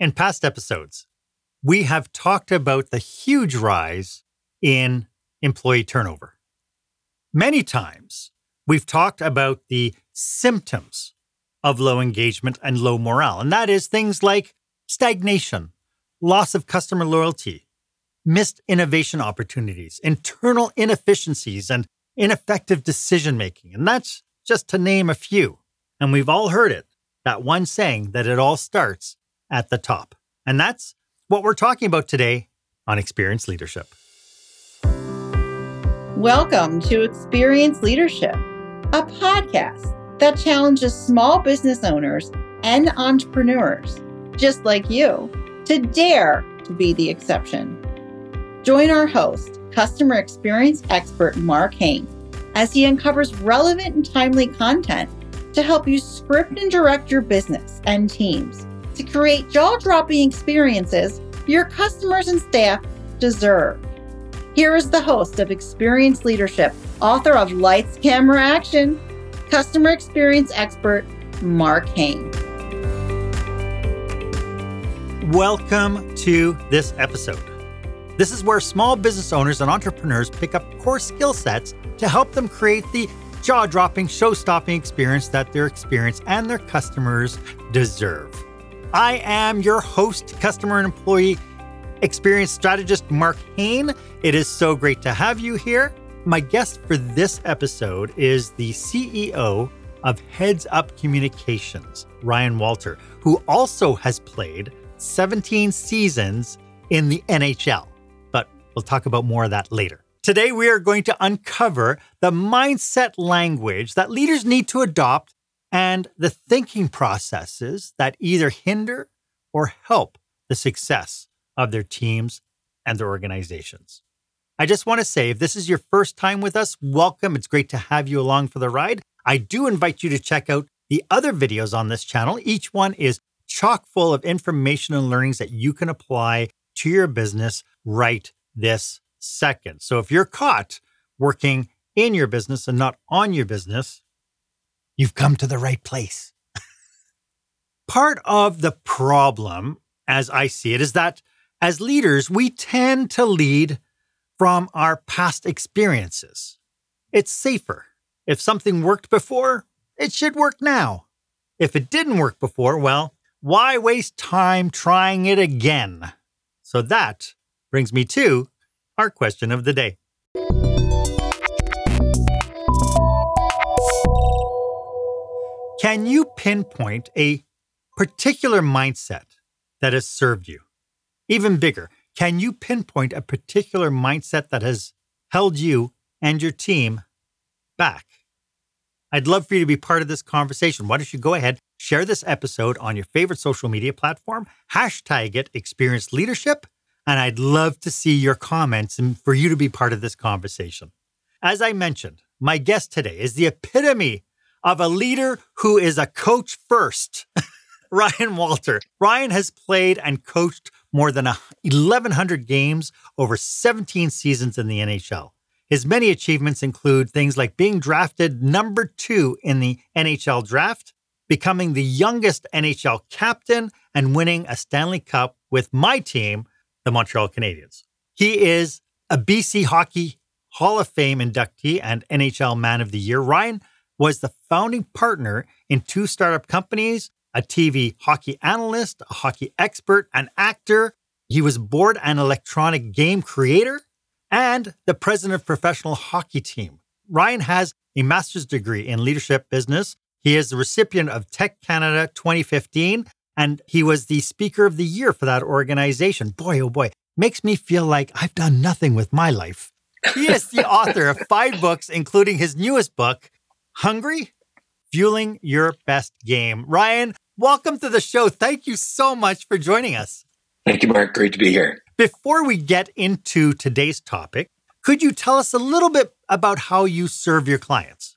In past episodes, we have talked about the huge rise in employee turnover. Many times, we've talked about the symptoms of low engagement and low morale, and that is things like stagnation, loss of customer loyalty, missed innovation opportunities, internal inefficiencies, and ineffective decision making. And that's just to name a few. And we've all heard it that one saying that it all starts at the top. And that's what we're talking about today on Experience Leadership. Welcome to Experience Leadership, a podcast that challenges small business owners and entrepreneurs, just like you, to dare to be the exception. Join our host, customer experience expert Mark Hain, as he uncovers relevant and timely content to help you script and direct your business and teams to create jaw dropping experiences your customers and staff deserve. Here is the host of Experience Leadership, author of Lights, Camera, Action, customer experience expert, Mark Hain. Welcome to this episode. This is where small business owners and entrepreneurs pick up core skill sets to help them create the jaw dropping, show stopping experience that their experience and their customers deserve. I am your host, customer and employee experience strategist Mark Hain. It is so great to have you here. My guest for this episode is the CEO of Heads Up Communications, Ryan Walter, who also has played 17 seasons in the NHL. But we'll talk about more of that later. Today, we are going to uncover the mindset language that leaders need to adopt and the thinking processes that either hinder or help the success of their teams and their organizations. I just want to say if this is your first time with us, welcome. It's great to have you along for the ride. I do invite you to check out the other videos on this channel. Each one is chock full of information and learnings that you can apply to your business right this second. So if you're caught working in your business and not on your business, you've come to the right place. Part of the problem, as I see it, is that as leaders, we tend to lead from our past experiences. It's safer. If something worked before, it should work now. If it didn't work before, well, why waste time trying it again? So that brings me to our question of the day. Can you pinpoint a particular mindset that has served you? Even bigger, can you pinpoint a particular mindset that has held you and your team back? I'd love for you to be part of this conversation. Why don't you go ahead, share this episode on your favorite social media platform, hashtag it experience leadership, and I'd love to see your comments and for you to be part of this conversation. As I mentioned, my guest today is the epitome of a leader who is a coach first. Ryan Walter. Ryan has played and coached more than 1,100 games over 17 seasons in the NHL. His many achievements include things like being drafted number two in the NHL draft, becoming the youngest NHL captain, and winning a Stanley Cup with my team, the Montreal Canadiens. He is a BC Hockey Hall of Fame inductee and NHL Man of the Year. Ryan was the founding partner in two startup companies, a TV hockey analyst, a hockey expert, an actor. He was board and electronic game creator and the president of professional hockey team. Ryan has a master's degree in leadership business. He is the recipient of TEC Canada 2015 and he was the speaker of the year for that organization. Boy, oh boy, makes me feel like I've done nothing with my life. He is the author of five books, including his newest book, Hungry? Fueling Your Best Game. Ryan, welcome to the show. Thank you so much for joining us. Thank you, Mark. Great to be here. Before we get into today's topic, could you tell us a little bit about how you serve your clients?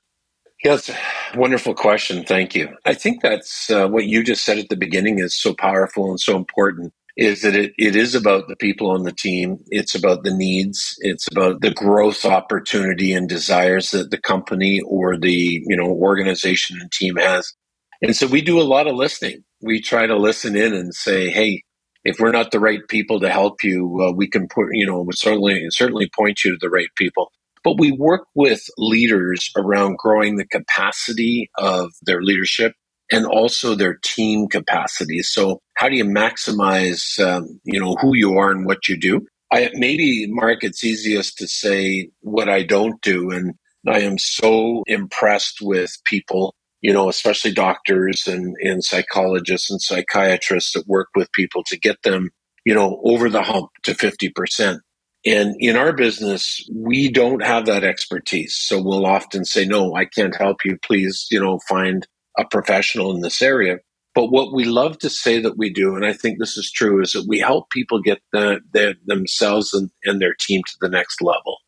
Yes, wonderful question. Thank you. I think that's uh, what you just said at the beginning is so powerful and so important is that it, it is about the people on the team. It's about the needs. It's about the growth opportunity and desires that the company or the, you know, organization and team has. And so we do a lot of listening. We try to listen in and say, Hey, if we're not the right people to help you, uh, we can put, you know, certainly certainly point you to the right people. But we work with leaders around growing the capacity of their leadership and also their team capacity. So, how do you maximize, um, you know, who you are and what you do? I, maybe, Mark, it's easiest to say what I don't do, and I am so impressed with people you know, especially doctors and, and psychologists and psychiatrists that work with people to get them, you know, over the hump to 50%. And in our business, we don't have that expertise. So we'll often say, no, I can't help you. Please, you know, find a professional in this area. But what we love to say that we do, and I think this is true, is that we help people get the, the, themselves and, and their team to the next level.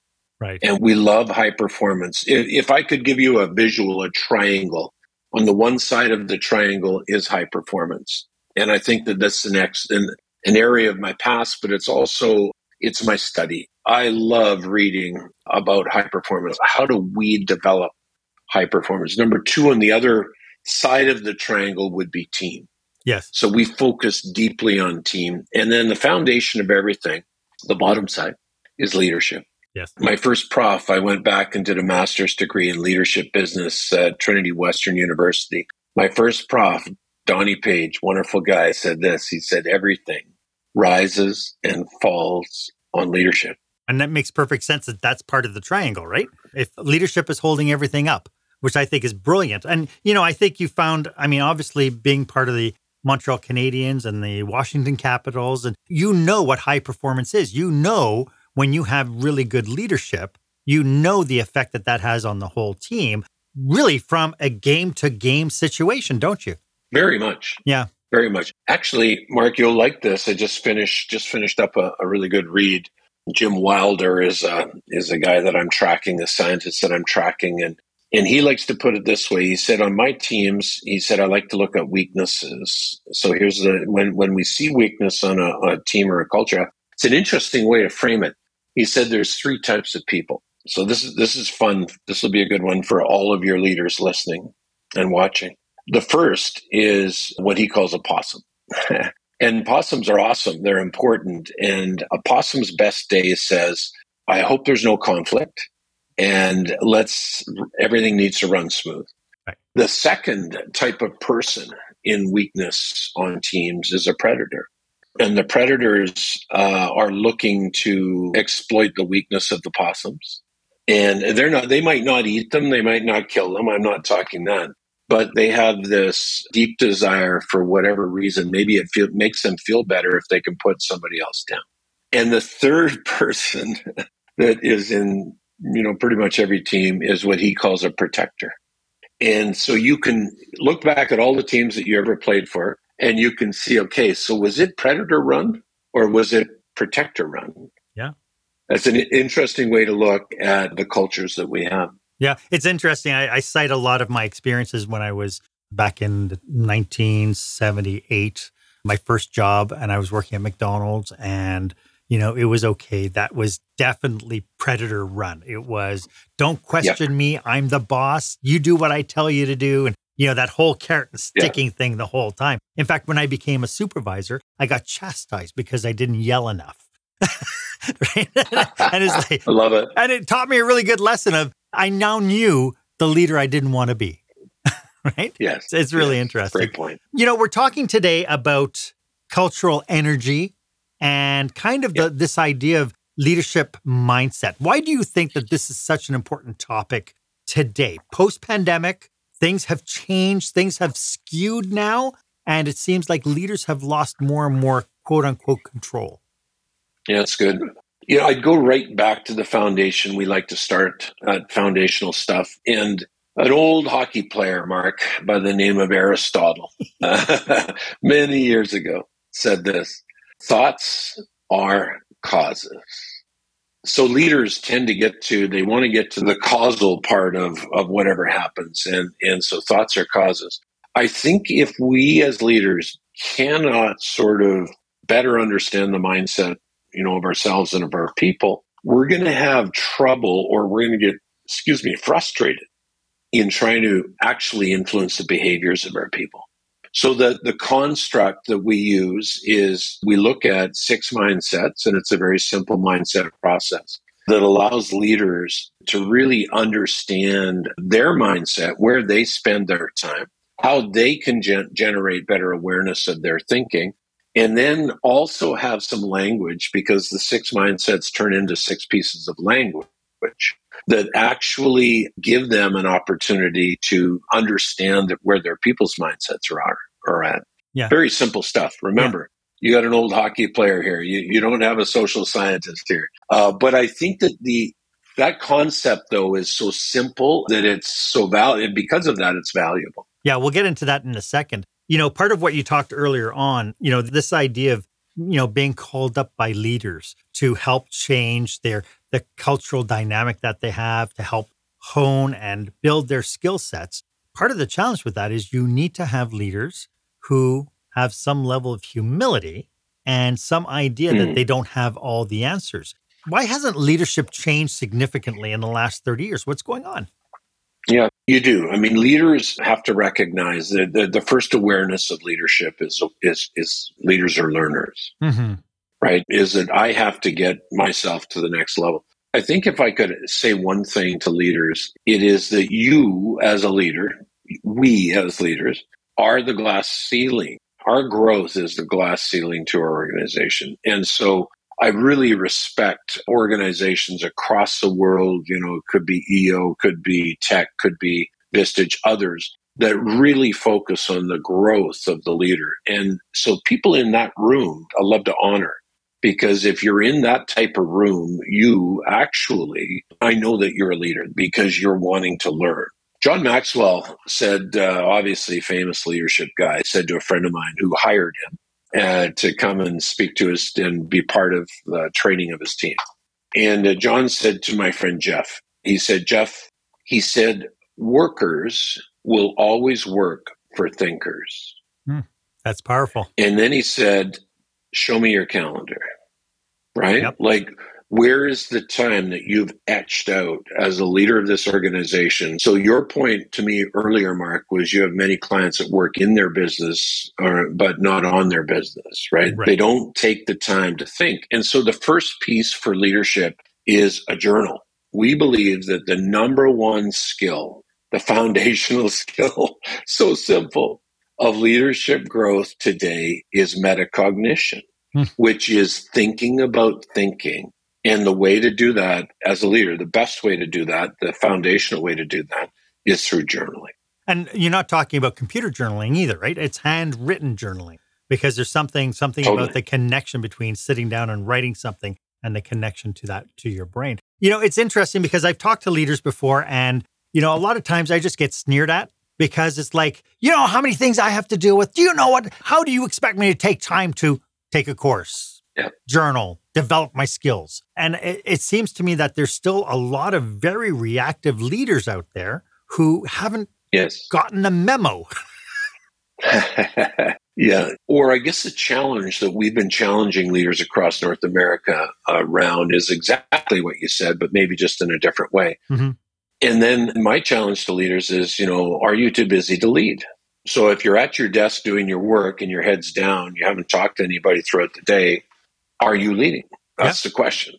Right. And we love high performance. If, if I could give you a visual, a triangle, on the one side of the triangle is high performance. And I think that that's the next an, an area of my past, but it's also it's my study. I love reading about high performance. How do we develop high performance? Number two, on the other side of the triangle would be team. Yes. So we focus deeply on team. And then the foundation of everything, the bottom side, is leadership. Yes. My first prof, I went back and did a master's degree in leadership business at Trinity Western University. My first prof, Donnie Page, wonderful guy, said this. He said, everything rises and falls on leadership. And that makes perfect sense that that's part of the triangle, right? If leadership is holding everything up, which I think is brilliant. And, you know, I think you found, I mean, obviously being part of the Montreal Canadiens and the Washington Capitals, and you know what high performance is. You know when you have really good leadership, you know the effect that that has on the whole team, really from a game to game situation, don't you? Very much. Yeah. Very much. Actually, Mark, you'll like this. I just finished just finished up a, a really good read. Jim Wilder is a, is a guy that I'm tracking, a scientist that I'm tracking, and and he likes to put it this way. He said, on my teams, he said, I like to look at weaknesses. So here's the when when we see weakness on a, a team or a culture, it's an interesting way to frame it he said there's three types of people. So this is this is fun. This will be a good one for all of your leaders listening and watching. The first is what he calls a possum. and possums are awesome. They're important. And a possum's best day says, I hope there's no conflict and let's everything needs to run smooth. Right. The second type of person in weakness on teams is a predator and the predators uh, are looking to exploit the weakness of the possums and they're not they might not eat them they might not kill them i'm not talking that but they have this deep desire for whatever reason maybe it feel, makes them feel better if they can put somebody else down and the third person that is in you know pretty much every team is what he calls a protector. And so you can look back at all the teams that you ever played for and you can see okay so was it predator run or was it protector run? Yeah. That's an interesting way to look at the cultures that we have. Yeah it's interesting. I, I cite a lot of my experiences when i was back in 1978 my first job and i was working at mcdonald's and you know it was okay that was definitely predator run it was don't question yep. me i'm the boss you do what i tell you to do and you know, that whole carrot and sticking yeah. thing the whole time. In fact, when I became a supervisor, I got chastised because I didn't yell enough. and it's like, I love it. And it taught me a really good lesson of I now knew the leader I didn't want to be. right? Yes. It's really yes. interesting. Great point. You know, we're talking today about cultural energy and kind of yep. the, this idea of leadership mindset. Why do you think that this is such an important topic today, post pandemic? things have changed, things have skewed now, and it seems like leaders have lost more and more quote unquote control. Yeah, that's good. You know, I'd go right back to the foundation. We like to start at foundational stuff. And an old hockey player, Mark, by the name of Aristotle, many years ago, said this thoughts are causes. So leaders tend to get to they want to get to the causal part of of whatever happens. And and so thoughts are causes. I think if we as leaders cannot sort of better understand the mindset you know of ourselves and of our people we're going to have trouble or we're going to get excuse me frustrated in trying to actually influence the behaviors of our people So the, the construct that we use is we look at six mindsets, and it's a very simple mindset process that allows leaders to really understand their mindset, where they spend their time, how they can gen- generate better awareness of their thinking, and then also have some language because the six mindsets turn into six pieces of language that actually give them an opportunity to understand where their people's mindsets are, are at. Yeah. Very simple stuff. Remember, yeah. you got an old hockey player here. You, you don't have a social scientist here. Uh, but I think that the that concept though is so simple that it's so valuable. And because of that, it's valuable. Yeah, we'll get into that in a second. You know, part of what you talked earlier on, you know, this idea of you know being called up by leaders to help change their the cultural dynamic that they have to help hone and build their skill sets. Part of the challenge with that is you need to have leaders who have some level of humility and some idea mm. that hmm. they don't have all the answers. Why hasn't leadership changed significantly in the last 30 years? What's going on? Yeah, you do. I mean, leaders have to recognize that the, the first awareness of leadership is is is leaders are learners. Mm-hmm right? Is that I have to get myself to the next level. I think if I could say one thing to leaders, it is that you as a leader, we as leaders, are the glass ceiling. Our growth is the glass ceiling to our organization. And so I really respect organizations across the world, you know, it could be EO, could be TEC, could be Vistage, others that really focus on the growth of the leader. And so people in that room, I love to honor because if you're in that type of room, you actually, I know that you're a leader because you're wanting to learn. John Maxwell said, uh, obviously, famous leadership guy, said to a friend of mine who hired him uh, to come and speak to us and be part of the training of his team. And uh, John said to my friend Jeff, he said, Jeff, he said, workers will always work for thinkers. Hmm, that's powerful. And then he said, show me your calendar right? Yep. Like, where is the time that you've etched out as a leader of this organization? So, your point to me earlier, Mark, was you have many clients that work in their business, or, but not on their business, right? right? They don't take the time to think. And so, the first piece for leadership is a journal. We believe that the number one skill, the foundational skill, so simple, of leadership growth today is metacognition. Hmm. which is thinking about thinking. And the way to do that as a leader, the best way to do that, the foundational way to do that is through journaling. And you're not talking about computer journaling either, right? It's handwritten journaling because there's something something totally. about the connection between sitting down and writing something and the connection to that to your brain. You know, it's interesting because I've talked to leaders before and you know, a lot of times I just get sneered at because it's like, you know, how many things I have to deal with. Do you know what? How do you expect me to take time to take a course, journal, develop my skills. And it, it seems to me that there's still a lot of very reactive leaders out there who haven't yes. gotten the memo. yeah. Or I guess the challenge that we've been challenging leaders across North America around is exactly what you said, but maybe just in a different way. Mm-hmm. And then my challenge to leaders is, you know, are you too busy to lead? So if you're at your desk doing your work and your head's down, you haven't talked to anybody throughout the day, are you leading? That's yeah. the question.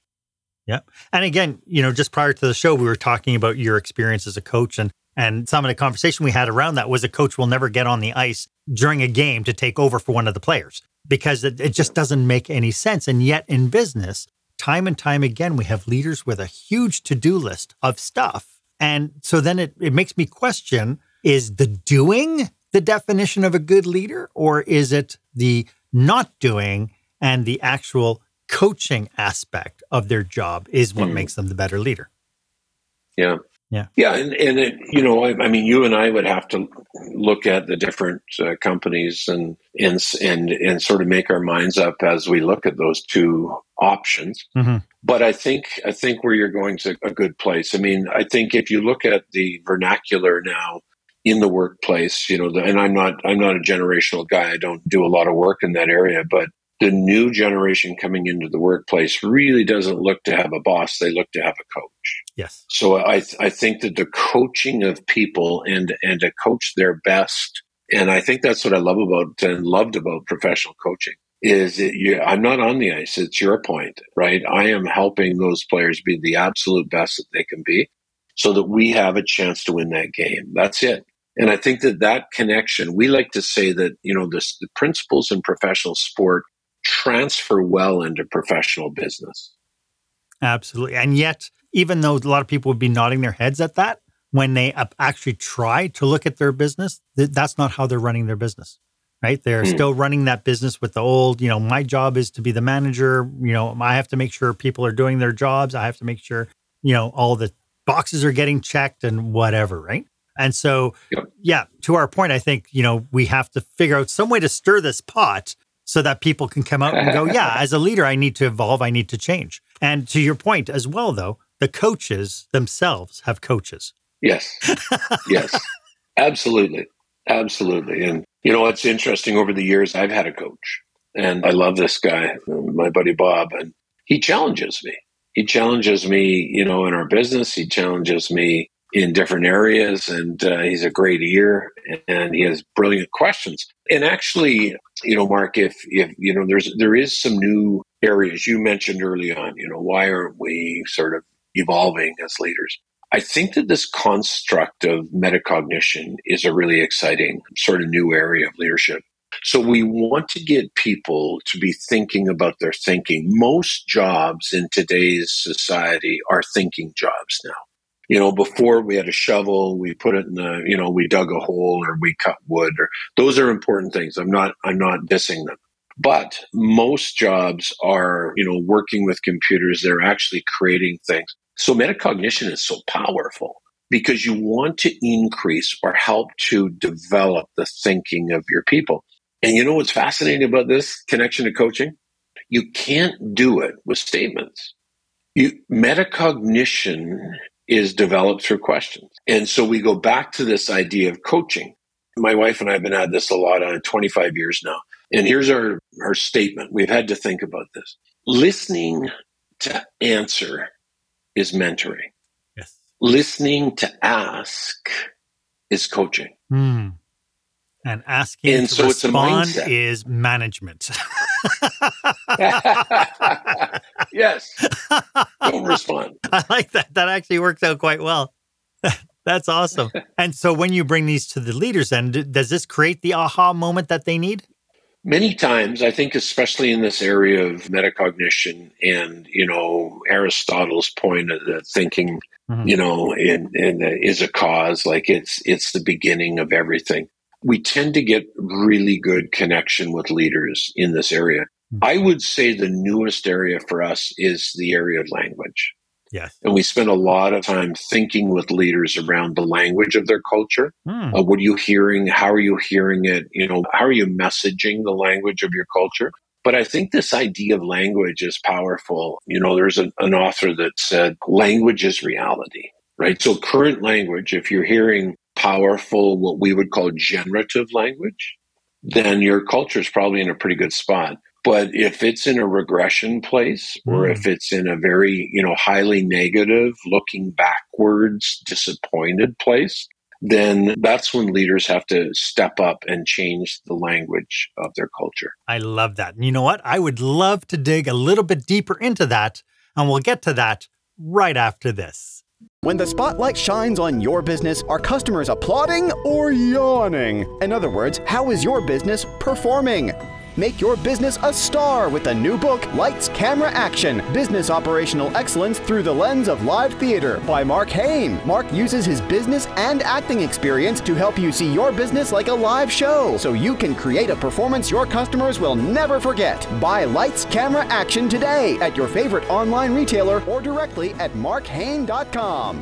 Yeah. And again, you know, just prior to the show, we were talking about your experience as a coach and and some of the conversation we had around that was a coach will never get on the ice during a game to take over for one of the players because it, it just doesn't make any sense. And yet in business, time and time again, we have leaders with a huge to-do list of stuff. And so then it, it makes me question, is the doing the definition of a good leader, or is it the not doing and the actual coaching aspect of their job is what mm. makes them the better leader? Yeah. Yeah. Yeah. And, and it, you know, I, I, mean, you and I would have to look at the different uh, companies and, and, and, and sort of make our minds up as we look at those two options. Mm-hmm. But I think, I think where you're going to a good place. I mean, I think if you look at the vernacular now in the workplace, you know, the, and I'm not I'm not a generational guy. I don't do a lot of work in that area, but the new generation coming into the workplace really doesn't look to have a boss. They look to have a coach. Yes. So I th- I think that the coaching of people and and to coach their best And I think that's what I love about and loved about professional coaching is it, you, I'm not on the ice. It's your point, right? I am helping those players be the absolute best that they can be so that we have a chance to win that game. That's it. And I think that that connection, we like to say that, you know, this, the principles in professional sport transfer well into professional business. Absolutely. And yet, even though a lot of people would be nodding their heads at that, when they actually try to look at their business, that's not how they're running their business right? They're mm. still running that business with the old, you know, my job is to be the manager. You know, I have to make sure people are doing their jobs. I have to make sure, you know, all the boxes are getting checked and whatever, right? And so, yep. yeah, to our point, I think, you know, we have to figure out some way to stir this pot so that people can come out and go, yeah, as a leader, I need to evolve, I need to change. And to your point as well, though, the coaches themselves have coaches. Yes. yes. Absolutely. Absolutely. And you know, it's interesting over the years, I've had a coach and I love this guy, my buddy Bob, and he challenges me. He challenges me, you know, in our business. He challenges me in different areas, and uh, he's a great ear, and he has brilliant questions. And actually, you know, Mark, if if you know, there's there is some new areas you mentioned early on. You know, why aren't we sort of evolving as leaders? I think that this construct of metacognition is a really exciting sort of new area of leadership. So we want to get people to be thinking about their thinking. Most jobs in today's society are thinking jobs now. You know, before we had a shovel, we put it in the, you know, we dug a hole or we cut wood or those are important things. I'm not, I'm not dissing them. But most jobs are, you know, working with computers. They're actually creating things. So metacognition is so powerful because you want to increase or help to develop the thinking of your people. And you know what's fascinating about this connection to coaching? You can't do it with statements. You, metacognition is developed through questions. And so we go back to this idea of coaching. My wife and I have been at this a lot on 25 years now. And here's our, our statement. We've had to think about this. Listening to answer is mentoring. Yes. Listening to ask is coaching. Mm. And asking and to so respond is management. yes. Don't respond. I like that. That actually works out quite well. That's awesome. and so when you bring these to the leaders, then does this create the aha moment that they need? Many times, I think, especially in this area of metacognition and, you know, Aristotle's point of thinking, mm-hmm. you know, in, in is a cause, like it's, it's the beginning of everything. We tend to get really good connection with leaders in this area. Mm-hmm. I would say the newest area for us is the area of language. Yes. And we spend a lot of time thinking with leaders around the language of their culture. Hmm. Uh, what are you hearing? How are you hearing it? You know, how are you messaging the language of your culture? But I think this idea of language is powerful. You know, there's an, an author that said language is reality, right? So current language, if you're hearing powerful, what we would call generative language, then your culture is probably in a pretty good spot. But if it's in a regression place or mm. if it's in a very, you know, highly negative, looking backwards, disappointed place, then that's when leaders have to step up and change the language of their culture. I love that. And you know what? I would love to dig a little bit deeper into that, and we'll get to that right after this. When the spotlight shines on your business, are customers applauding or yawning? In other words, how is your business performing? Make your business a star with the new book, Lights, Camera, Action Business Operational Excellence Through the Lens of Live Theater by Mark Hain. Mark uses his business and acting experience to help you see your business like a live show so you can create a performance your customers will never forget. Buy Lights, Camera, Action today at your favorite online retailer or directly at markhain.com.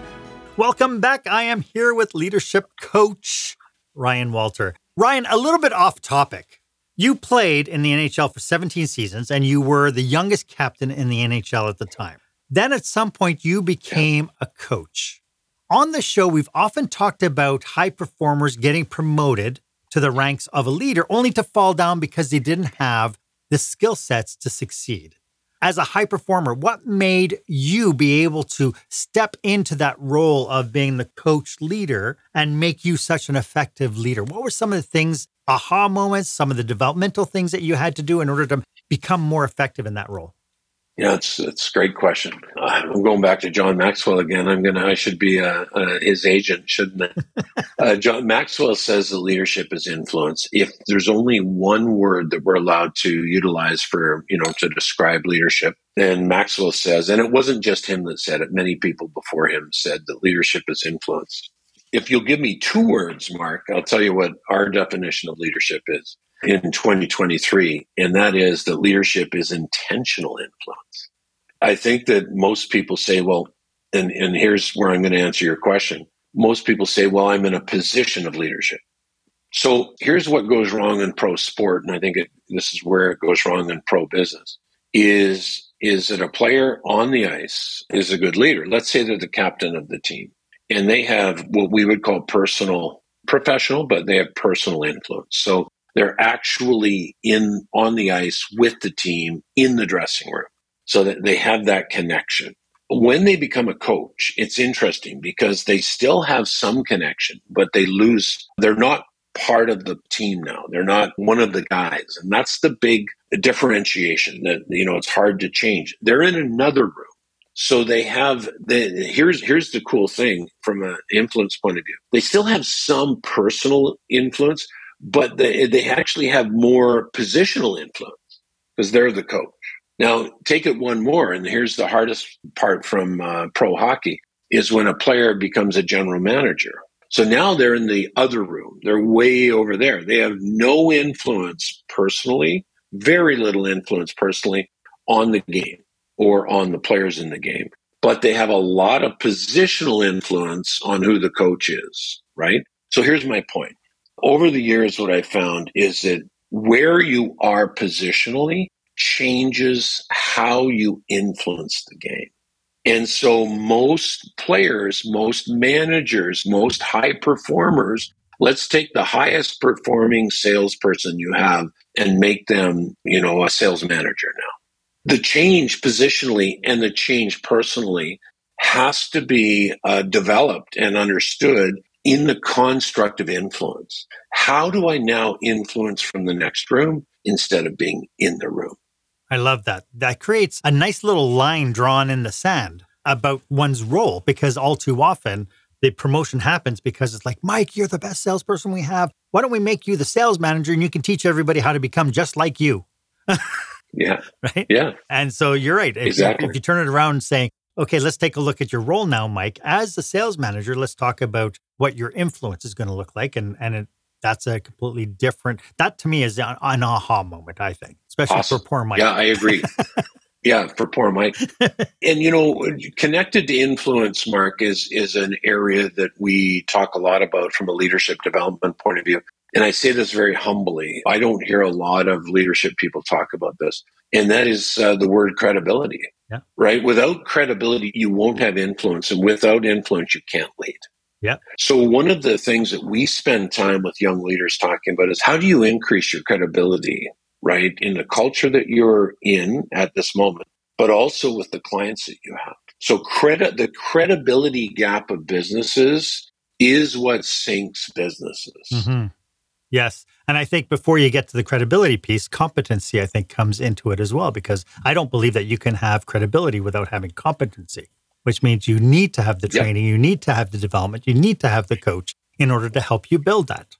Welcome back. I am here with leadership coach Ryan Walter. Ryan, a little bit off topic you played in the NHL for 17 seasons and you were the youngest captain in the NHL at the time. Then at some point, you became a coach. On the show, we've often talked about high performers getting promoted to the ranks of a leader only to fall down because they didn't have the skill sets to succeed. As a high performer, what made you be able to step into that role of being the coach leader and make you such an effective leader? What were some of the things, aha moments, some of the developmental things that you had to do in order to become more effective in that role? Yeah, it's it's a great question. Uh, I'm going back to John Maxwell again. I'm gonna I should be uh, uh, his agent, shouldn't I? uh, John Maxwell says that leadership is influence. If there's only one word that we're allowed to utilize for you know to describe leadership, then Maxwell says, and it wasn't just him that said it. Many people before him said that leadership is influence. If you'll give me two words, Mark, I'll tell you what our definition of leadership is in 2023, and that is that leadership is intentional influence. I think that most people say, well, and, and here's where I'm going to answer your question. Most people say, well, I'm in a position of leadership. So here's what goes wrong in pro sport, and I think it, this is where it goes wrong in pro business. Is is that a player on the ice is a good leader? Let's say they're the captain of the team, and they have what we would call personal, professional, but they have personal influence. So they're actually in on the ice with the team in the dressing room so that they have that connection. When they become a coach, it's interesting because they still have some connection, but they lose, they're not part of the team now. They're not one of the guys. And that's the big differentiation that, you know, it's hard to change. They're in another room. So they have the here's here's the cool thing from an influence point of view. They still have some personal influence, but they, they actually have more positional influence because they're the coach. Now, take it one more, and here's the hardest part from uh, pro hockey is when a player becomes a general manager. So now they're in the other room. They're way over there. They have no influence personally, very little influence personally on the game or on the players in the game. But they have a lot of positional influence on who the coach is, right? So here's my point over the years, what I found is that where you are positionally changes how you influence the game. And so most players, most managers, most high performers, let's take the highest performing salesperson you have and make them, you know, a sales manager now. The change positionally and the change personally has to be uh, developed and understood in the construct of influence. How do I now influence from the next room instead of being in the room? I love that. That creates a nice little line drawn in the sand about one's role because all too often the promotion happens because it's like, Mike, you're the best salesperson we have. Why don't we make you the sales manager and you can teach everybody how to become just like you? yeah. Right? Yeah. And so you're right. If, exactly. If you turn it around saying, okay, let's take a look at your role now, Mike. As the sales manager, let's talk about what your influence is going to look like. And, and it, that's a completely different, that to me is an, an aha moment, I think, especially awesome. for poor Mike. Yeah, I agree. yeah, for poor Mike. and, you know, connected to influence, Mark, is, is an area that we talk a lot about from a leadership development point of view. And I say this very humbly. I don't hear a lot of leadership people talk about this. And that is uh, the word credibility. Yeah. Right? Without credibility, you won't have influence. And without influence, you can't lead. Yeah. So one of the things that we spend time with young leaders talking about is how do you increase your credibility, right, in the culture that you're in at this moment, but also with the clients that you have. So credit the credibility gap of businesses is what sinks businesses. Mm-hmm. Yes. And I think before you get to the credibility piece, competency, I think, comes into it as well, because I don't believe that you can have credibility without having competency, which means you need to have the training, you need to have the development, you need to have the coach in order to help you build that.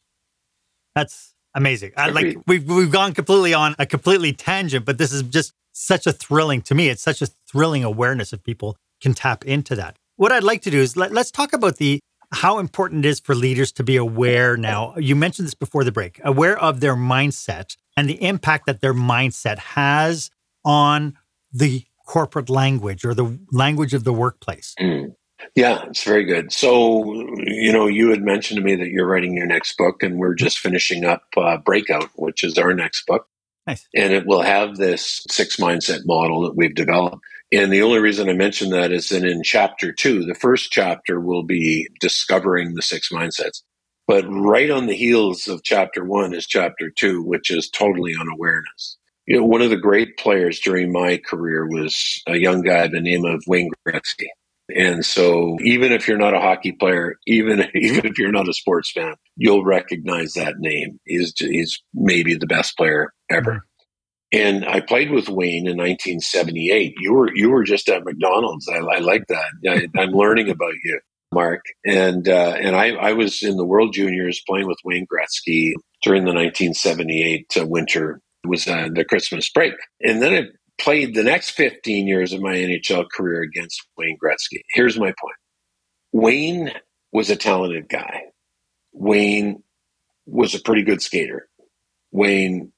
That's amazing. I, like we've, we've gone completely on a completely tangent, but this is just such a thrilling to me. It's such a thrilling awareness if people can tap into that. What I'd like to do is let, let's talk about the how important it is for leaders to be aware now. You mentioned this before the break, aware of their mindset and the impact that their mindset has on the corporate language or the language of the workplace. Mm. Yeah, it's very good. So, you know, you had mentioned to me that you're writing your next book, and we're just finishing up uh, Breakout, which is our next book. Nice. And it will have this six mindset model that we've developed. And the only reason I mention that is that in chapter two, the first chapter will be discovering the six mindsets. But right on the heels of chapter one is chapter two, which is totally on awareness. You know, one of the great players during my career was a young guy by the name of Wayne Gretzky. And so even if you're not a hockey player, even even if you're not a sports fan, you'll recognize that name. He's he's maybe the best player ever. Mm-hmm. And I played with Wayne in 1978. You were you were just at McDonald's. I, I like that. I, am learning about you, Mark. And uh, and I, I was in the World Juniors playing with Wayne Gretzky during the 1978 uh, winter. Was uh, the Christmas break, and then I played the next 15 years of my NHL career against Wayne Gretzky. Here's my point: Wayne was a talented guy. Wayne was a pretty good skater. Wayne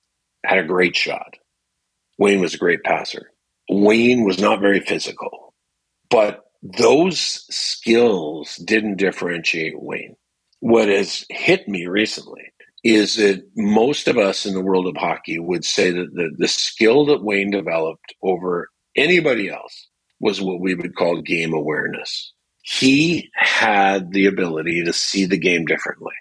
had a great shot. Wayne was a great passer. Wayne was not very physical, but those skills didn't differentiate Wayne. What has hit me recently is that most of us in the world of hockey would say that the, the skill that Wayne developed over anybody else was what we would call game awareness. He had the ability to see the game differently,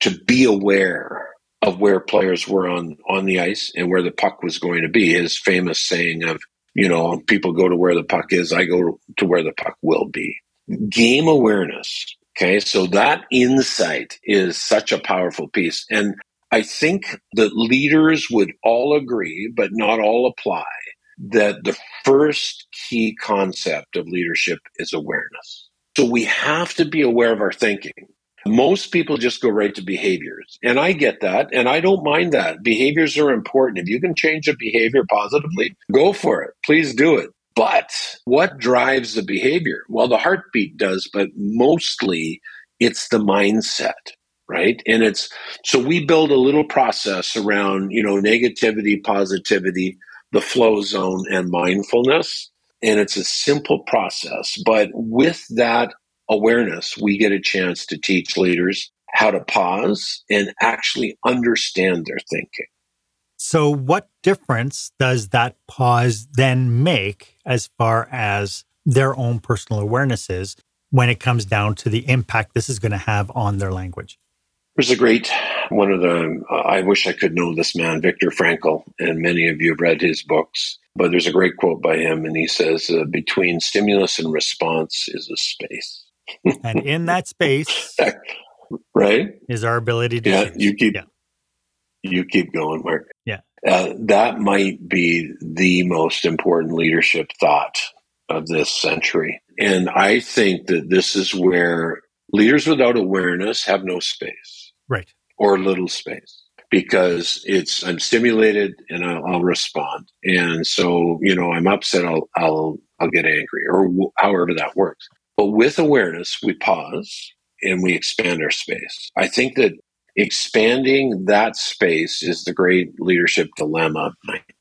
to be aware of where players were on on the ice and where the puck was going to be. His famous saying of, you know, people go to where the puck is, I go to where the puck will be. Game awareness. Okay, so that insight is such a powerful piece. And I think that leaders would all agree, but not all apply, that the first key concept of leadership is awareness. So we have to be aware of our thinking. Most people just go right to behaviors. And I get that. And I don't mind that. Behaviors are important. If you can change a behavior positively, go for it. Please do it. But what drives the behavior? Well, the heartbeat does, but mostly it's the mindset, right? And it's so we build a little process around, you know, negativity, positivity, the flow zone, and mindfulness. And it's a simple process. But with that awareness, we get a chance to teach leaders how to pause and actually understand their thinking. So, what difference does that pause then make as far as their own personal awarenesses when it comes down to the impact this is going to have on their language? There's a great one of the, uh, I wish I could know this man, Viktor Frankl, and many of you have read his books. But there's a great quote by him, and he says, uh, Between stimulus and response is a space and in that space, right, is our ability to. Yeah, you keep. Yeah. You keep going, Mark. Yeah. Uh, that might be the most important leadership thought of this century. And I think that this is where leaders without awareness have no space. Right. Or little space because it's I'm stimulated and I'll, I'll, respond. And so, you know, I'm upset, I'll I'll I'll get angry or however that works. But with awareness, we pause and we expand our space. I think that expanding that space is the great leadership dilemma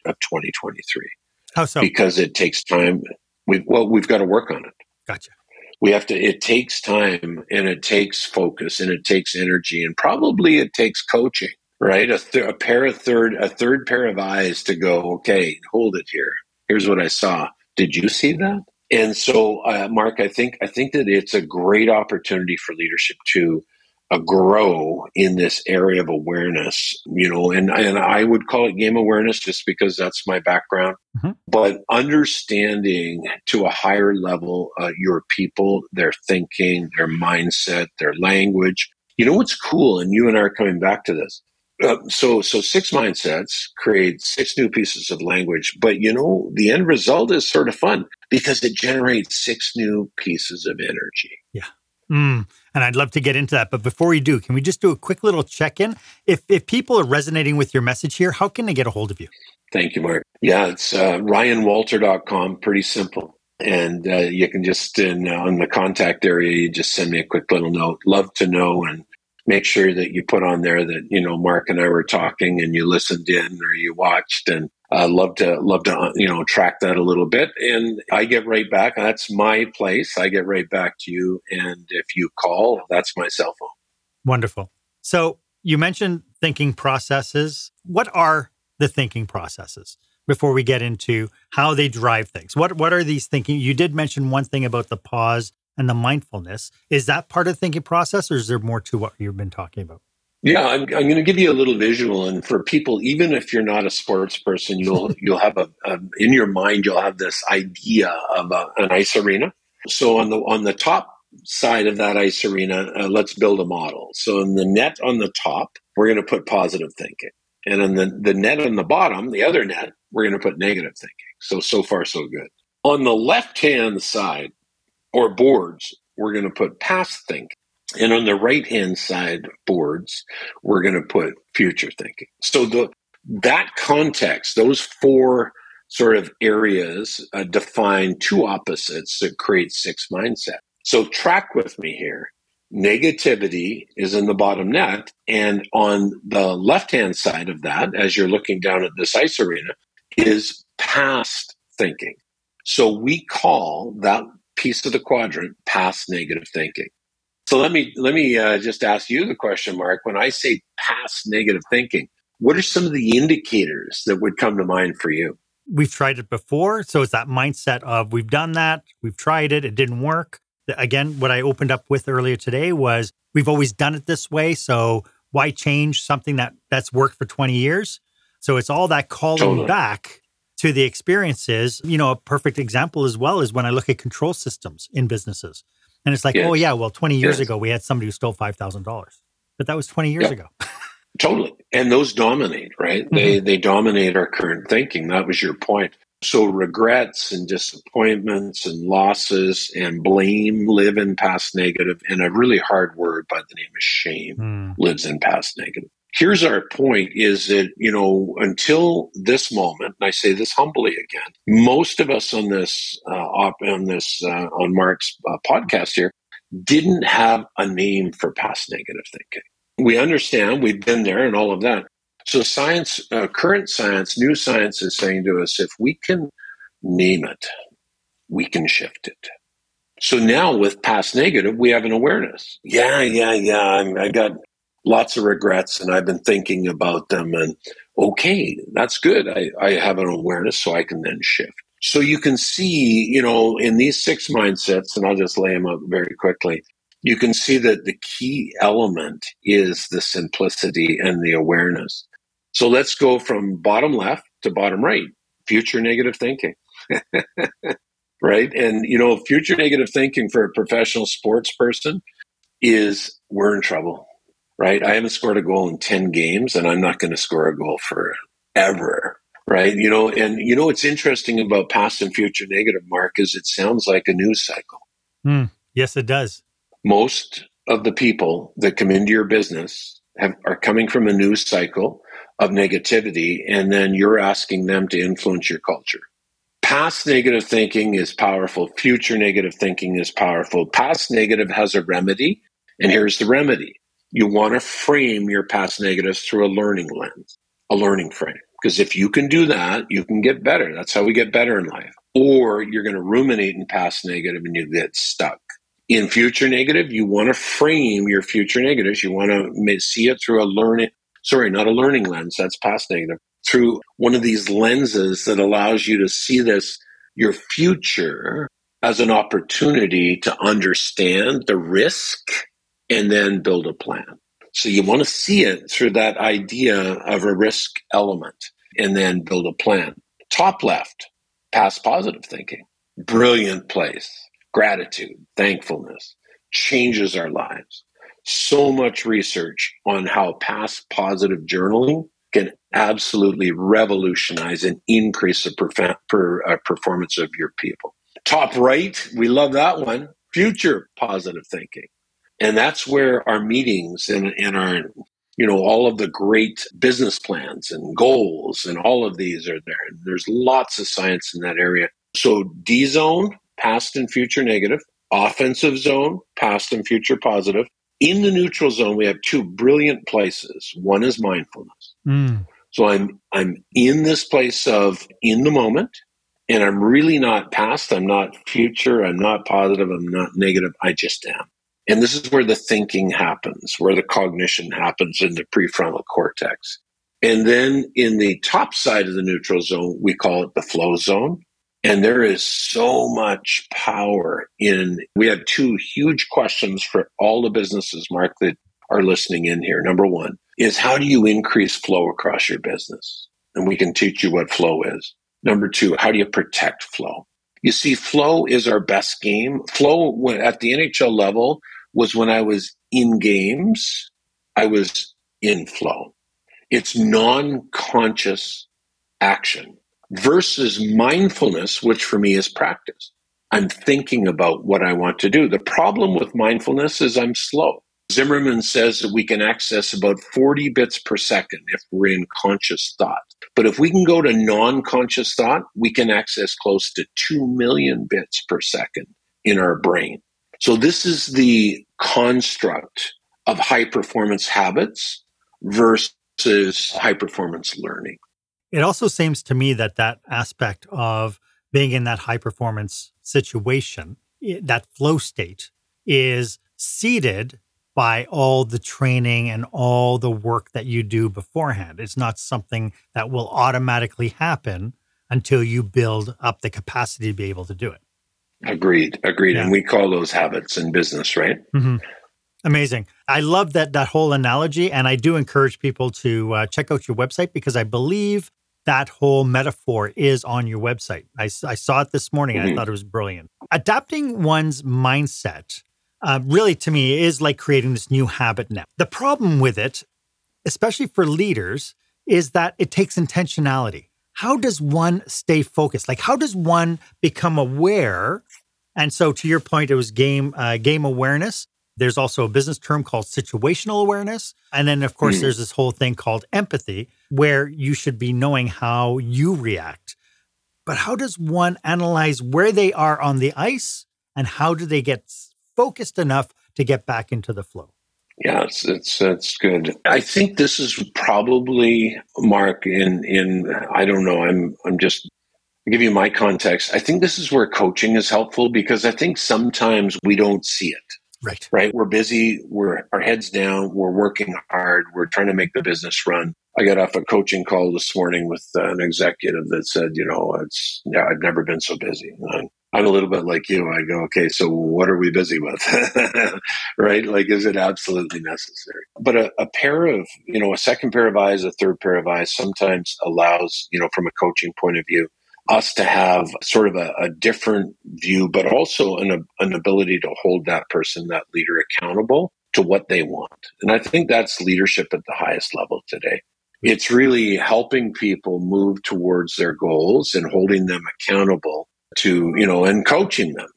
of 2023. How so? Because it takes time. We well, we've got to work on it. Gotcha. We have to. It takes time, and it takes focus, and it takes energy, and probably it takes coaching. Right, a, th- a pair of third, a third pair of eyes to go. Okay, hold it here. Here's what I saw. Did you see that? And so, uh, Mark, I think I think that it's a great opportunity for leadership to uh, grow in this area of awareness. You know, and and I would call it game awareness just because that's my background. Mm-hmm. But understanding to a higher level uh, your people, their thinking, their mindset, their language. You know what's cool, and you and I are coming back to this uh, so so six mindsets create six new pieces of language but you know the end result is sort of fun because it generates six new pieces of energy yeah mm, and i'd love to get into that but before we do can we just do a quick little check-in? If if people are resonating with your message here how can they get a hold of you? Thank you mark. Yeah it's uh, ryanwalter.com pretty simple. And uh, you can just in uh, on the contact area you just send me a quick little note. Love to know and make sure that you put on there that you know Mark and I were talking and you listened in or you watched and uh, love to love to uh, you know track that a little bit. And I get right back that's my place. I get right back to you and if you call that's my cell phone. Wonderful. So you mentioned thinking processes. What are the thinking processes before we get into how they drive things? What what are these thinking you did mention one thing about the pause and the mindfulness. Is that part of the thinking process, or is there more to what you've been talking about? Yeah, I'm, I'm going to give you a little visual, and for people, even if you're not a sports person, you'll you'll have a, a in your mind you'll have this idea of a, an ice arena. So on the on the top side of that ice arena, uh, let's build a model. So in the net on the top, we're going to put positive thinking, and in the the net on the bottom, the other net, we're going to put negative thinking. So so far so good. On the left hand side or boards, we're going to put past thinking. And on the right hand side boards, we're going to put future thinking. So the that context, those four sort of areas uh, define two opposites that create six mindset. So track with me here. Negativity is in the bottom net. And on the left hand side of that, as you're looking down at this ice arena, is past thinking. So we call that piece of the quadrant past negative thinking. So let me let me uh, just ask you the question, Mark. When I say past negative thinking, what are some of the indicators that would come to mind for you? We've tried it before, so it's that mindset of we've done that, we've tried it, it didn't work. Again, what I opened up with earlier today was we've always done it this way, so why change something that that's worked for 20 years? So it's all that calling totally. back to the experiences. You know, a perfect example as well is when I look at control systems in businesses. And it's like, yes. oh, yeah, well, 20 years yes. ago, we had somebody who stole $5,000. But that was 20 years ago. totally. And those dominate, right? Mm-hmm. They, they dominate our current thinking. That was your point. So regrets and disappointments and losses and blame live in past negative, and a really hard word by the name of shame mm. lives in past negative here's our point is that you know until this moment and i say this humbly again most of us on this uh, op on this uh, on mark's uh, podcast here didn't have a name for past negative thinking we understand we've been there and all of that so science uh, current science new science is saying to us if we can name it we can shift it so now with past negative, we have an awareness. Yeah, yeah, yeah. i got lots of regrets and I've been thinking about them and okay, that's good. I, I have an awareness so I can then shift. So you can see, you know, in these six mindsets, and I'll just lay them out very quickly, you can see that the key element is the simplicity and the awareness. So let's go from bottom left to bottom right, future negative thinking. right? And, you know, future negative thinking for a professional sports person is we're in trouble right? I haven't scored a goal in 10 games and I'm not going to score a goal forever, right? You know, and you know what's interesting about past and future negative, Mark, is it sounds like a news cycle. Mm, yes, it does. Most of the people that come into your business have, are coming from a news cycle of negativity, and then you're asking them to influence your culture. Past negative thinking is powerful. Future negative thinking is powerful. Past negative has a remedy, and here's the remedy you want to frame your past negatives through a learning lens, a learning frame. Because if you can do that, you can get better. That's how we get better in life. Or you're going to ruminate in past negative and you get stuck. In future negative, you want to frame your future negatives. You want to see it through a learning, sorry, not a learning lens. That's past negative. Through one of these lenses that allows you to see this, your future as an opportunity to understand the risk and then build a plan. So you want to see it through that idea of a risk element and then build a plan. Top left, past positive thinking. Brilliant place. Gratitude, thankfulness changes our lives. So much research on how past positive journaling can absolutely revolutionize and increase the perf- per, uh, performance of your people. Top right, we love that one. Future positive thinking. And that's where our meetings and, and our, you know, all of the great business plans and goals and all of these are there. There's lots of science in that area. So D zone, past and future negative, offensive zone, past and future positive. In the neutral zone, we have two brilliant places. One is mindfulness. Mm. So I'm I'm in this place of in the moment, and I'm really not past, I'm not future, I'm not positive, I'm not negative, I just am. And this is where the thinking happens, where the cognition happens in the prefrontal cortex. And then in the top side of the neutral zone, we call it the flow zone. And there is so much power in, we have two huge questions for all the businesses, Mark, that are listening in here, number one, is how do you increase flow across your business? And we can teach you what flow is. Number two, how do you protect flow? You see, flow is our best game. Flow at the NHL level was when I was in games, I was in flow. It's non conscious action versus mindfulness, which for me is practice. I'm thinking about what I want to do. The problem with mindfulness is I'm slow. Zimmerman says that we can access about 40 bits per second if we're in conscious thought. But if we can go to non conscious thought, we can access close to 2 million bits per second in our brain. So, this is the construct of high performance habits versus high performance learning. It also seems to me that that aspect of being in that high performance situation, that flow state, is seeded by all the training and all the work that you do beforehand. It's not something that will automatically happen until you build up the capacity to be able to do it. Agreed. Agreed. Yeah. And we call those habits in business, right? Mm-hmm. Amazing. I love that that whole analogy, and I do encourage people to uh, check out your website because I believe that whole metaphor is on your website. I, I saw it this morning. Mm-hmm. I thought it was brilliant. Adapting one's mindset uh, really to me is like creating this new habit now. The problem with it, especially for leaders, is that it takes intentionality. How does one stay focused? Like, how does one become aware? And so, to your point, it was game uh, game awareness. There's also a business term called situational awareness, and then of course, mm. there's this whole thing called empathy, where you should be knowing how you react. But how does one analyze where they are on the ice, and how do they get focused enough to get back into the flow. Yeah, it's it's it's good. I think this is probably Mark in in I don't know. I'm I'm just I'll give you my context. I think this is where coaching is helpful because I think sometimes we don't see it. Right. Right. We're busy. We're our heads down. We're working hard. We're trying to make the business run. I got off a coaching call this morning with an executive that said, you know, it's yeah, I've never been so busy. And I'm a little bit like you. I go, okay, so what are we busy with? right? Like, is it absolutely necessary? But a, a, pair of, you know, a second pair of eyes, a third pair of eyes sometimes allows, you know, from a coaching point of view, us to have sort of a, a different view, but also an, an ability to hold that person, that leader accountable to what they want. And I think that's leadership at the highest level today. It's really helping people move towards their goals and holding them accountable to, you know, and coaching them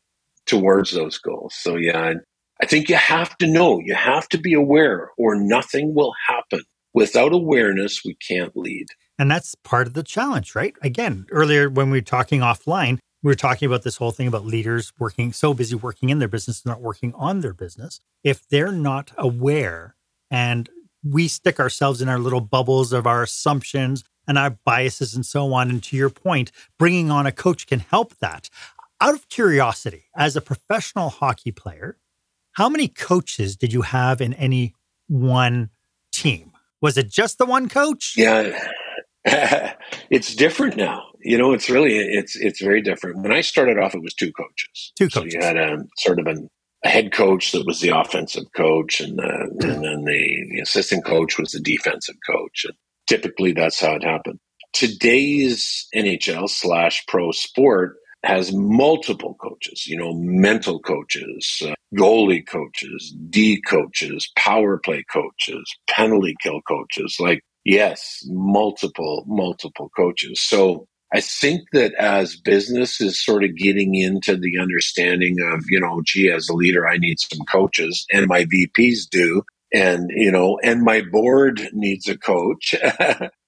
towards those goals. So, yeah, I think you have to know, you have to be aware, or nothing will happen. Without awareness, we can't lead. And that's part of the challenge, right? Again, earlier when we were talking offline, we were talking about this whole thing about leaders working so busy working in their business, not working on their business. If they're not aware and we stick ourselves in our little bubbles of our assumptions and our biases and so on. And to your point, bringing on a coach can help that. Out of curiosity, as a professional hockey player, how many coaches did you have in any one team? Was it just the one coach? Yeah. it's different now. You know, it's really it's it's very different. When I started off, it was two coaches. Two coaches. So you had a sort of an, a head coach that was the offensive coach, and uh, and then the, the assistant coach was the defensive coach. And typically that's how it happened. Today's NHL slash pro sport has multiple coaches, you know, mental coaches, uh, goalie coaches, D coaches, power play coaches, penalty kill coaches. Like, yes, multiple, multiple coaches. So I think that as business is sort of getting into the understanding of, you know, gee, as a leader, I need some coaches and my VPs do and you know and my board needs a coach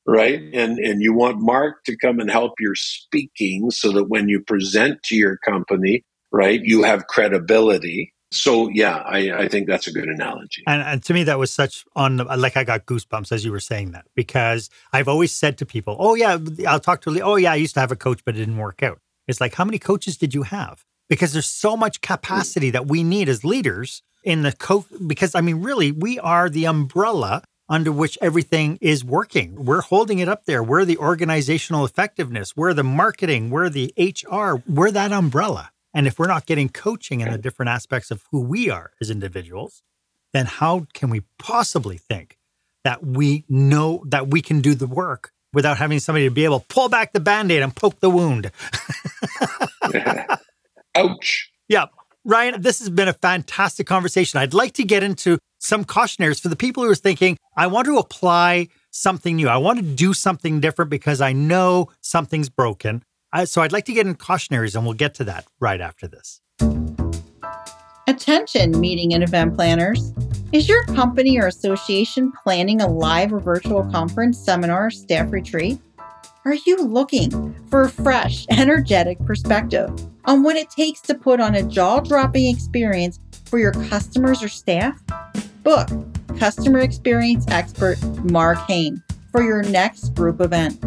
right? And and you want mark to come and help your speaking so that when you present to your company right you have credibility. So yeah i i think that's a good analogy. And, and to me that was such on like i got goosebumps as you were saying that because i've always said to people oh yeah i'll talk to oh yeah i used to have a coach but it didn't work out. It's like how many coaches did you have? Because there's so much capacity that we need as leaders in the co because I mean, really, we are the umbrella under which everything is working. We're holding it up there. We're the organizational effectiveness. We're the marketing. We're the HR. We're that umbrella. And if we're not getting coaching in the different aspects of who we are as individuals, then how can we possibly think that we know that we can do the work without having somebody to be able to pull back the band aid and poke the wound? Ouch. Yeah. Ryan, this has been a fantastic conversation. I'd like to get into some cautionaries for the people who are thinking, I want to apply something new. I want to do something different because I know something's broken. Uh, so I'd like to get in cautionaries, and we'll get to that right after this. Attention, meeting and event planners. Is your company or association planning a live or virtual conference, seminar, staff retreat? Are you looking for a fresh, energetic perspective on what it takes to put on a jaw dropping experience for your customers or staff? Book customer experience expert Marc Haine for your next group event.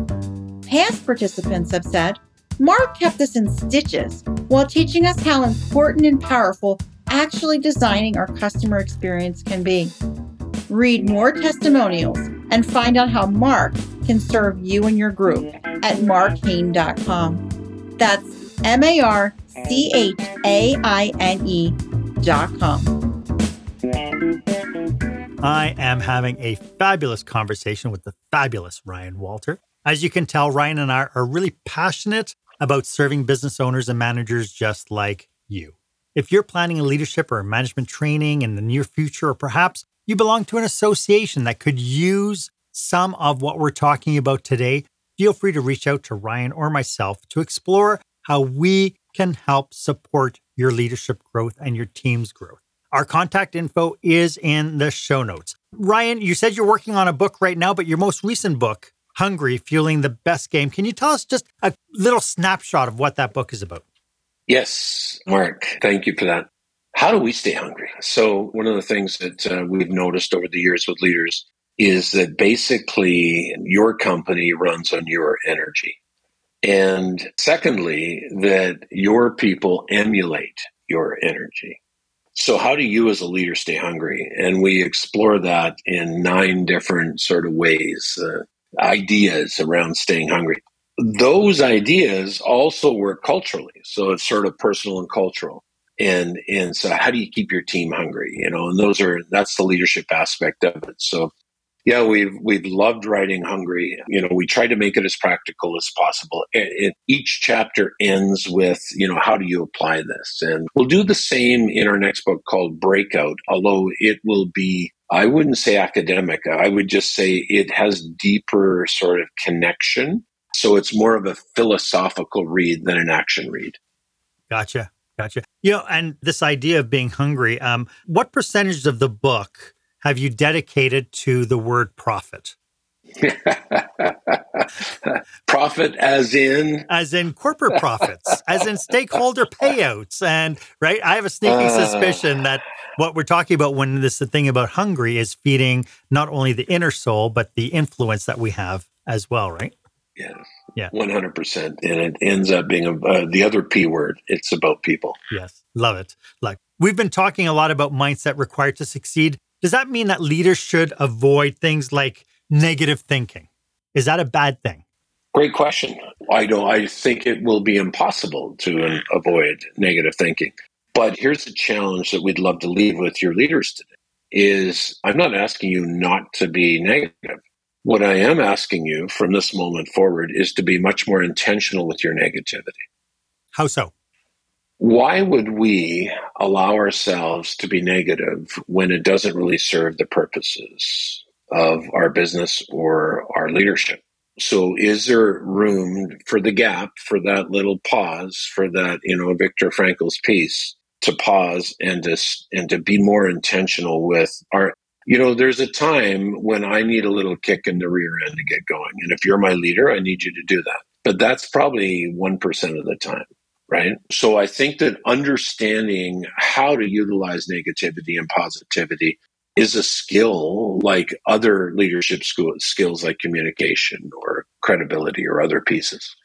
Past participants have said, Mark kept us in stitches while teaching us how important and powerful actually designing our customer experience can be. Read more testimonials and find out how Mark can serve you and your group at markhaine.com. That's M A R C H A I N E.com. I am having a fabulous conversation with the fabulous Ryan Walter. As you can tell, Ryan and I are really passionate about serving business owners and managers just like you. If you're planning a leadership or management training in the near future, or perhaps you belong to an association that could use some of what we're talking about today, feel free to reach out to Ryan or myself to explore how we can help support your leadership growth and your team's growth. Our contact info is in the show notes. Ryan, you said you're working on a book right now, but your most recent book, Hungry Fueling the Best Game, can you tell us just a little snapshot of what that book is about? Yes, Mark, thank you for that. How do we stay hungry? So, one of the things that uh, we've noticed over the years with leaders is that basically your company runs on your energy. And secondly, that your people emulate your energy. So, how do you as a leader stay hungry? And we explore that in nine different sort of ways, uh, ideas around staying hungry. Those ideas also work culturally. So, it's sort of personal and cultural. And, and so how do you keep your team hungry? You know, and those are, that's the leadership aspect of it. So yeah, we've we've loved writing Hungry. You know, we try to make it as practical as possible. It, each chapter ends with, you know, how do you apply this? And we'll do the same in our next book called Breakout, although it will be I wouldn't say academic. I would just say it has deeper sort of connection. So it's more of a philosophical read than an action read. Gotcha. Gotcha. You know, and this idea of being hungry, um, what percentage of the book have you dedicated to the word profit? profit as in as in corporate profits as in stakeholder payouts and right i have a sneaking uh, suspicion that what we're talking about when this thing about hungry is feeding not only the inner soul but the influence that we have as well right yeah yeah 100% and it ends up being a, uh, the other p word it's about people yes love it like we've been talking a lot about mindset required to succeed does that mean that leaders should avoid things like negative thinking? Is that a bad thing? Great question. I don't. I think it will be impossible to avoid negative thinking. But here's a challenge that we'd love to leave with your leaders today: is I'm not asking you not to be negative. What I am asking you from this moment forward is to be much more intentional with your negativity. How so? why would we allow ourselves to be negative when it doesn't really serve the purposes of our business or our leadership? So is there room for the gap, for that little pause, for that, you know, Viktor Frankl's piece to pause and to, and to be more intentional with our, you know, there's a time when I need a little kick in the rear end to get going. And if you're my leader, I need you to do that. But that's probably 1% of the time right? So I think that understanding how to utilize negativity and positivity is a skill like other leadership school, skills like communication or credibility or other pieces.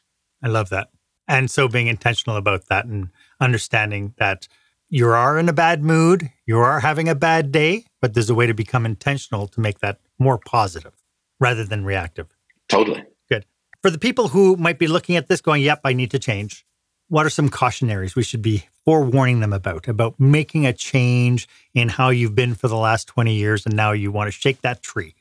I love that. And so being intentional about that and understanding that you are in a bad mood, you are having a bad day, but there's a way to become intentional to make that more positive rather than reactive. Totally. Good. For the people who might be looking at this going, yep, I need to change what are some cautionaries we should be forewarning them about, about making a change in how you've been for the last 20 years and now you want to shake that tree?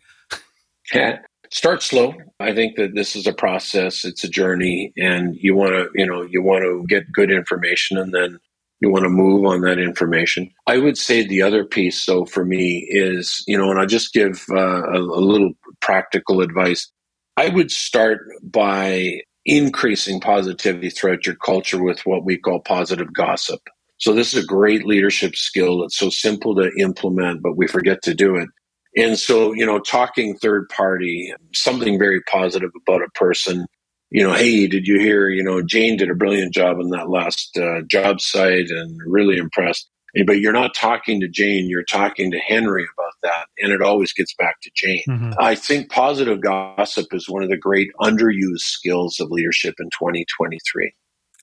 Yeah. Start slow. I think that this is a process, it's a journey, and you want to, you know, you want to get good information and then you want to move on that information. I would say the other piece, though, for me is, you know, and I'll just give uh, a, a little practical advice. I would start by increasing positivity throughout your culture with what we call positive gossip. So this is a great leadership skill. It's so simple to implement, but we forget to do it. And so, you know, talking third party, something very positive about a person, you know, hey, did you hear, you know, Jane did a brilliant job on that last uh, job site and really impressed. But you're not talking to Jane, you're talking to Henry about that. And it always gets back to Jane. Mm-hmm. I think positive gossip is one of the great underused skills of leadership in 2023.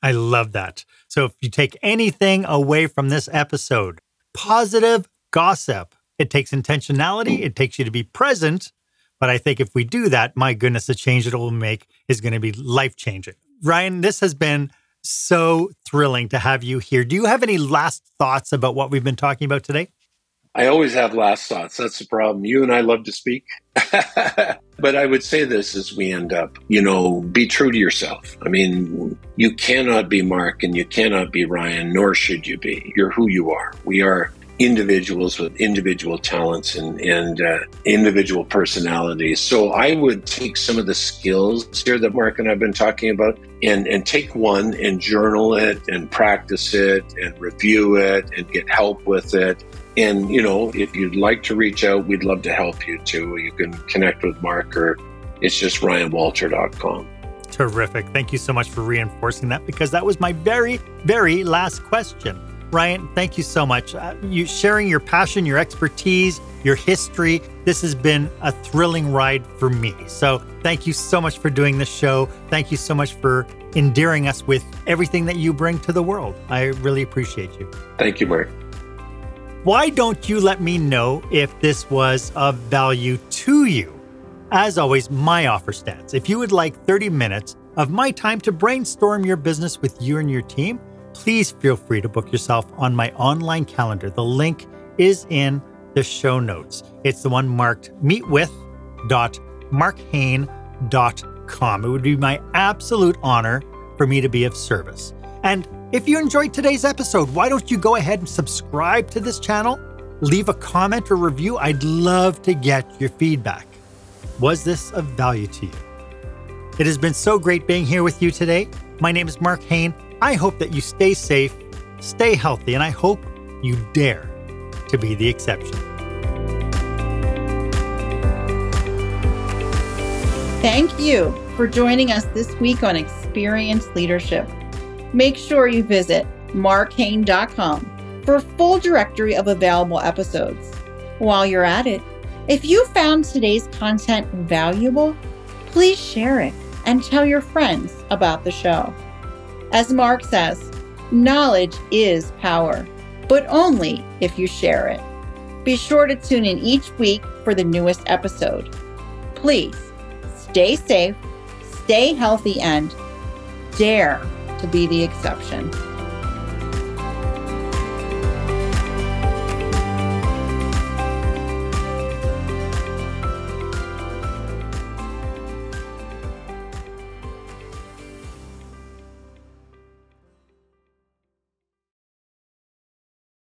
I love that. So if you take anything away from this episode, positive gossip, it takes intentionality, it takes you to be present. But I think if we do that, my goodness, the change that it will make is going to be life changing. Ryan, this has been so thrilling to have you here. Do you have any last thoughts about what we've been talking about today? I always have last thoughts. That's the problem. You and I love to speak. but I would say this as we end up, you know, be true to yourself. I mean, you cannot be Mark and you cannot be Ryan, nor should you be. You're who you are. We are individuals with individual talents and, and uh, individual personalities. So I would take some of the skills here that Mark and I've been talking about and, and take one and journal it and practice it and review it and get help with it. And, you know, if you'd like to reach out, we'd love to help you too. You can connect with Mark or it's just ryanwalter.com. Terrific. Thank you so much for reinforcing that because that was my very, very last question. Ryan, thank you so much. Uh, you sharing your passion, your expertise, your history. This has been a thrilling ride for me. So, thank you so much for doing this show. Thank you so much for endearing us with everything that you bring to the world. I really appreciate you. Thank you, Mark. Why don't you let me know if this was of value to you? As always, my offer stands. If you would like 30 minutes of my time to brainstorm your business with you and your team, please feel free to book yourself on my online calendar. The link is in the show notes. It's the one marked meetwith.markhaine.com. It would be my absolute honor for me to be of service. And if you enjoyed today's episode, why don't you go ahead and subscribe to this channel? Leave a comment or review. I'd love to get your feedback. Was this of value to you? It has been so great being here with you today. My name is Marc Haine. I hope that you stay safe, stay healthy, and I hope you dare to be the exception. Thank you for joining us this week on Experience Leadership. Make sure you visit markhaine.com for a full directory of available episodes. While you're at it, if you found today's content valuable, please share it and tell your friends about the show. As Mark says, knowledge is power, but only if you share it. Be sure to tune in each week for the newest episode. Please stay safe, stay healthy, and dare to be the exception.